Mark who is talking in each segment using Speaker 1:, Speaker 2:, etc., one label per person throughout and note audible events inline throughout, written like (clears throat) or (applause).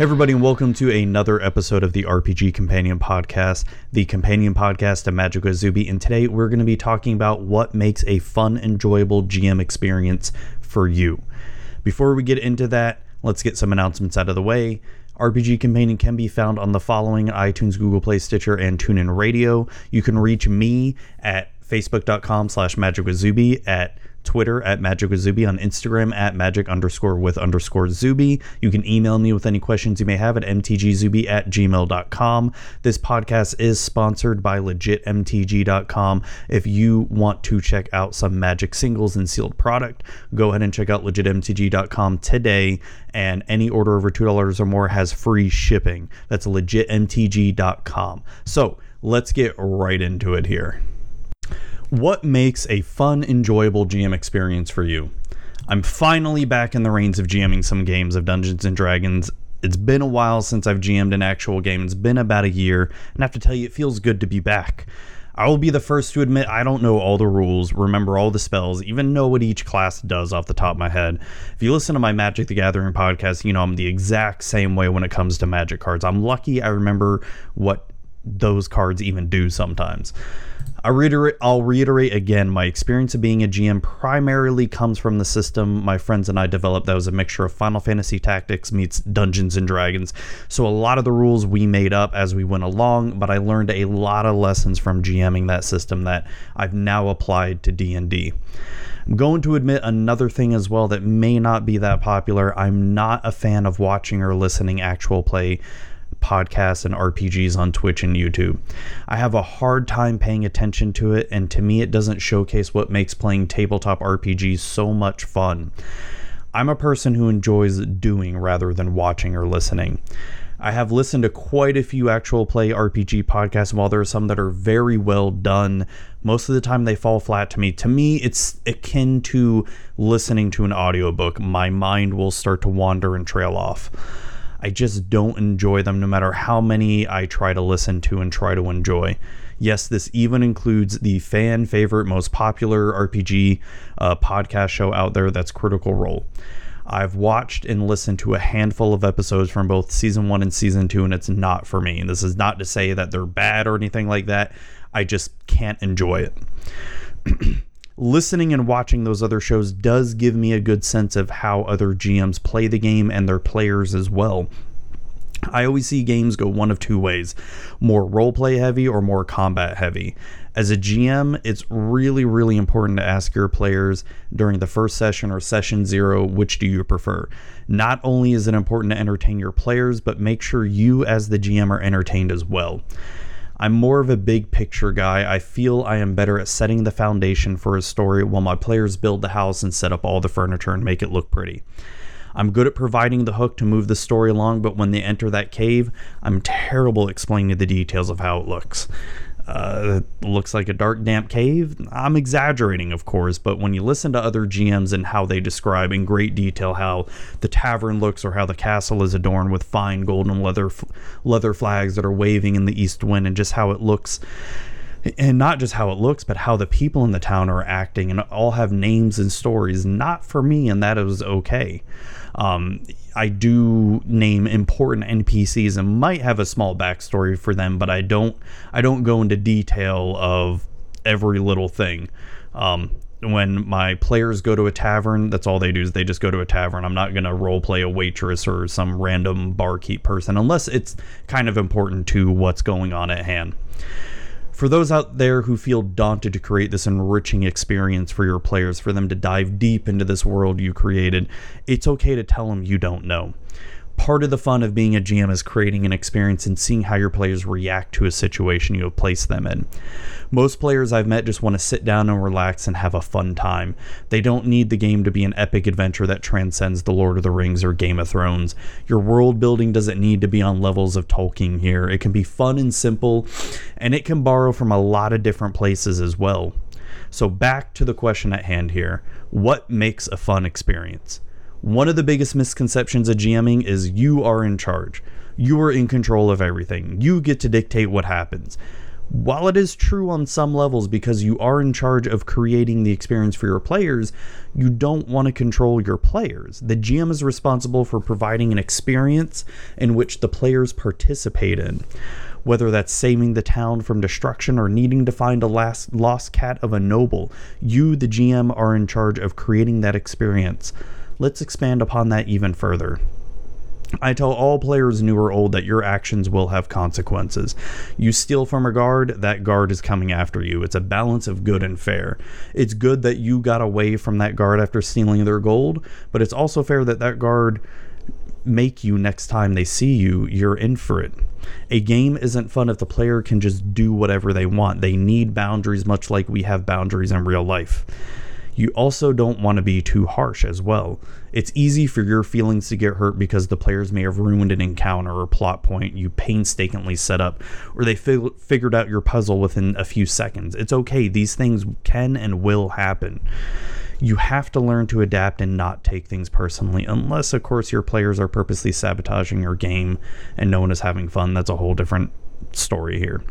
Speaker 1: Everybody, and welcome to another episode of the RPG Companion Podcast, the companion podcast of Magic with Zuby. And today we're going to be talking about what makes a fun, enjoyable GM experience for you. Before we get into that, let's get some announcements out of the way. RPG Companion can be found on the following iTunes, Google Play, Stitcher, and TuneIn Radio. You can reach me at facebook.com slash magicazubi at Twitter at Magic with Zuby, on Instagram at magic underscore with underscore Zuby. You can email me with any questions you may have at mtgzuby at gmail.com. This podcast is sponsored by legitmtg.com. If you want to check out some magic singles and sealed product, go ahead and check out legitmtg.com today. And any order over $2 or more has free shipping. That's legitmtg.com. So let's get right into it here. What makes a fun, enjoyable GM experience for you? I'm finally back in the reins of GMing some games of Dungeons and Dragons. It's been a while since I've GM'd an actual game. It's been about a year, and I have to tell you, it feels good to be back. I will be the first to admit I don't know all the rules, remember all the spells, even know what each class does off the top of my head. If you listen to my Magic the Gathering podcast, you know I'm the exact same way when it comes to magic cards. I'm lucky I remember what those cards even do sometimes. I reiterate, I'll reiterate again my experience of being a GM primarily comes from the system my friends and I developed that was a mixture of Final Fantasy Tactics meets Dungeons and Dragons. So a lot of the rules we made up as we went along, but I learned a lot of lessons from GMing that system that I've now applied to D&D. I'm going to admit another thing as well that may not be that popular. I'm not a fan of watching or listening actual play podcasts and RPGs on Twitch and YouTube. I have a hard time paying attention to it, and to me, it doesn't showcase what makes playing tabletop RPGs so much fun. I'm a person who enjoys doing rather than watching or listening. I have listened to quite a few actual play RPG podcasts, and while there are some that are very well done, most of the time they fall flat to me. To me, it's akin to listening to an audiobook. My mind will start to wander and trail off. I just don't enjoy them no matter how many I try to listen to and try to enjoy. Yes, this even includes the fan favorite, most popular RPG uh, podcast show out there that's Critical Role. I've watched and listened to a handful of episodes from both season one and season two, and it's not for me. This is not to say that they're bad or anything like that. I just can't enjoy it. (clears throat) listening and watching those other shows does give me a good sense of how other GMs play the game and their players as well. I always see games go one of two ways more roleplay heavy or more combat heavy. As a GM, it's really, really important to ask your players during the first session or session zero which do you prefer. Not only is it important to entertain your players, but make sure you, as the GM, are entertained as well. I'm more of a big picture guy. I feel I am better at setting the foundation for a story while my players build the house and set up all the furniture and make it look pretty. I'm good at providing the hook to move the story along, but when they enter that cave, I'm terrible explaining the details of how it looks uh, looks like a dark, damp cave. I'm exaggerating, of course, but when you listen to other GMs and how they describe in great detail how the tavern looks or how the castle is adorned with fine golden leather leather flags that are waving in the east wind, and just how it looks and not just how it looks, but how the people in the town are acting and all have names and stories. Not for me, and that is okay. Um, I do name important NPCs and might have a small backstory for them, but I don't. I don't go into detail of every little thing. Um, when my players go to a tavern, that's all they do is they just go to a tavern. I'm not to role play a waitress or some random barkeep person unless it's kind of important to what's going on at hand. For those out there who feel daunted to create this enriching experience for your players, for them to dive deep into this world you created, it's okay to tell them you don't know part of the fun of being a GM is creating an experience and seeing how your players react to a situation you have placed them in. Most players I've met just want to sit down and relax and have a fun time. They don't need the game to be an epic adventure that transcends The Lord of the Rings or Game of Thrones. Your world building doesn't need to be on levels of Tolkien here. It can be fun and simple, and it can borrow from a lot of different places as well. So, back to the question at hand here what makes a fun experience? One of the biggest misconceptions of GMing is you are in charge. You are in control of everything. You get to dictate what happens. While it is true on some levels because you are in charge of creating the experience for your players, you don't want to control your players. The GM is responsible for providing an experience in which the players participate in. Whether that's saving the town from destruction or needing to find a last lost cat of a noble, you, the GM, are in charge of creating that experience. Let's expand upon that even further. I tell all players, new or old, that your actions will have consequences. You steal from a guard, that guard is coming after you. It's a balance of good and fair. It's good that you got away from that guard after stealing their gold, but it's also fair that that guard make you next time they see you, you're in for it. A game isn't fun if the player can just do whatever they want. They need boundaries, much like we have boundaries in real life you also don't want to be too harsh as well. It's easy for your feelings to get hurt because the players may have ruined an encounter or plot point you painstakingly set up, or they fig- figured out your puzzle within a few seconds. It's okay, these things can and will happen. You have to learn to adapt and not take things personally, unless, of course, your players are purposely sabotaging your game and no one is having fun. That's a whole different story here.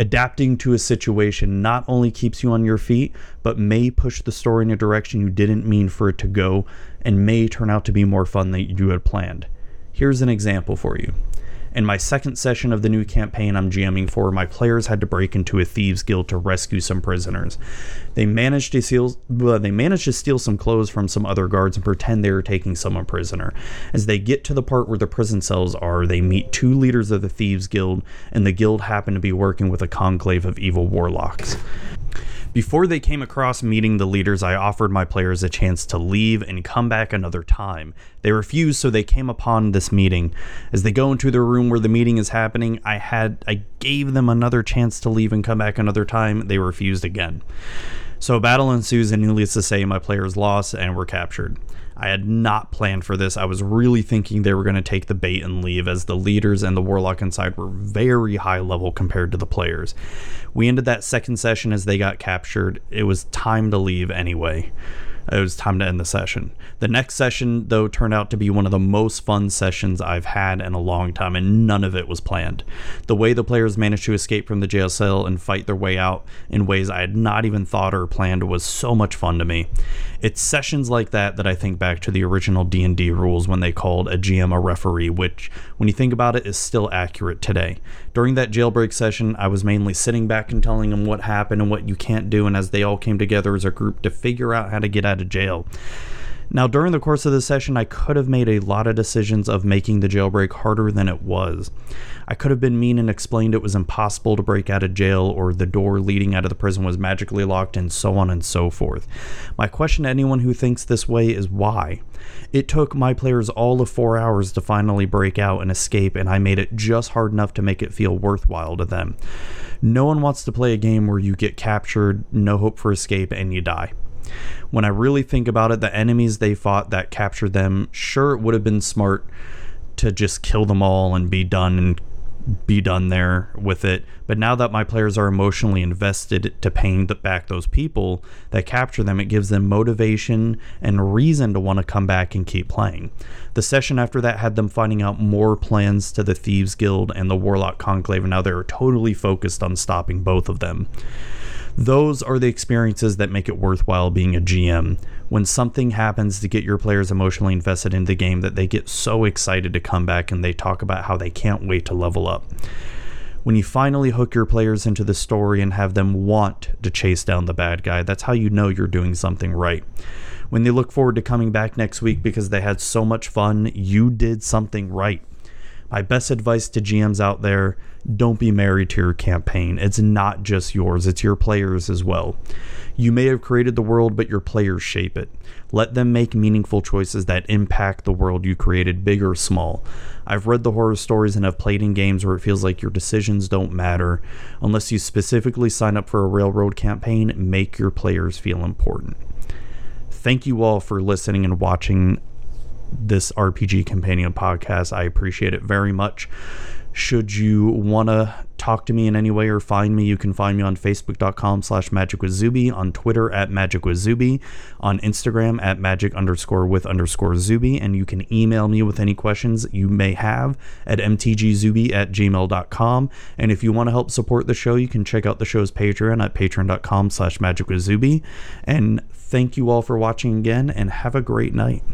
Speaker 1: Adapting to a situation not only keeps you on your feet, but may push the story in a direction you didn't mean for it to go and may turn out to be more fun than you had planned. Here's an example for you. In my second session of the new campaign I'm GMing for, my players had to break into a thieves guild to rescue some prisoners. They managed to steal well, they managed to steal some clothes from some other guards and pretend they were taking someone prisoner. As they get to the part where the prison cells are, they meet two leaders of the thieves guild, and the guild happen to be working with a conclave of evil warlocks. Before they came across meeting the leaders, I offered my players a chance to leave and come back another time. They refused, so they came upon this meeting. As they go into the room where the meeting is happening, I had I gave them another chance to leave and come back another time. They refused again. So a battle ensues, and needless to say, my players lost and were captured. I had not planned for this. I was really thinking they were going to take the bait and leave, as the leaders and the warlock inside were very high level compared to the players. We ended that second session as they got captured. It was time to leave anyway it was time to end the session. The next session, though, turned out to be one of the most fun sessions I've had in a long time, and none of it was planned. The way the players managed to escape from the jail cell and fight their way out in ways I had not even thought or planned was so much fun to me. It's sessions like that that I think back to the original D&D rules when they called a GM a referee, which, when you think about it, is still accurate today. During that jailbreak session, I was mainly sitting back and telling them what happened and what you can't do, and as they all came together as a group to figure out how to get out out of jail. Now, during the course of the session, I could have made a lot of decisions of making the jailbreak harder than it was. I could have been mean and explained it was impossible to break out of jail, or the door leading out of the prison was magically locked, and so on and so forth. My question to anyone who thinks this way is why? It took my players all of four hours to finally break out and escape, and I made it just hard enough to make it feel worthwhile to them. No one wants to play a game where you get captured, no hope for escape, and you die. When I really think about it, the enemies they fought that captured them, sure, it would have been smart to just kill them all and be done and be done there with it. But now that my players are emotionally invested to paying back those people that capture them, it gives them motivation and reason to want to come back and keep playing. The session after that had them finding out more plans to the Thieves Guild and the Warlock Conclave, and now they're totally focused on stopping both of them. Those are the experiences that make it worthwhile being a GM. When something happens to get your players emotionally invested in the game that they get so excited to come back and they talk about how they can't wait to level up. When you finally hook your players into the story and have them want to chase down the bad guy, that's how you know you're doing something right. When they look forward to coming back next week because they had so much fun, you did something right. My best advice to GMs out there don't be married to your campaign. It's not just yours, it's your players as well. You may have created the world, but your players shape it. Let them make meaningful choices that impact the world you created, big or small. I've read the horror stories and have played in games where it feels like your decisions don't matter. Unless you specifically sign up for a railroad campaign, make your players feel important. Thank you all for listening and watching this RPG Companion podcast. I appreciate it very much. Should you want to talk to me in any way or find me, you can find me on facebook.com slash magic with Zuby, on Twitter at magic with Zuby, on Instagram at magic underscore with underscore Zuby, and you can email me with any questions you may have at mtgzuby at gmail.com. And if you want to help support the show, you can check out the show's Patreon at patreon.com slash magic with Zuby. And thank you all for watching again and have a great night.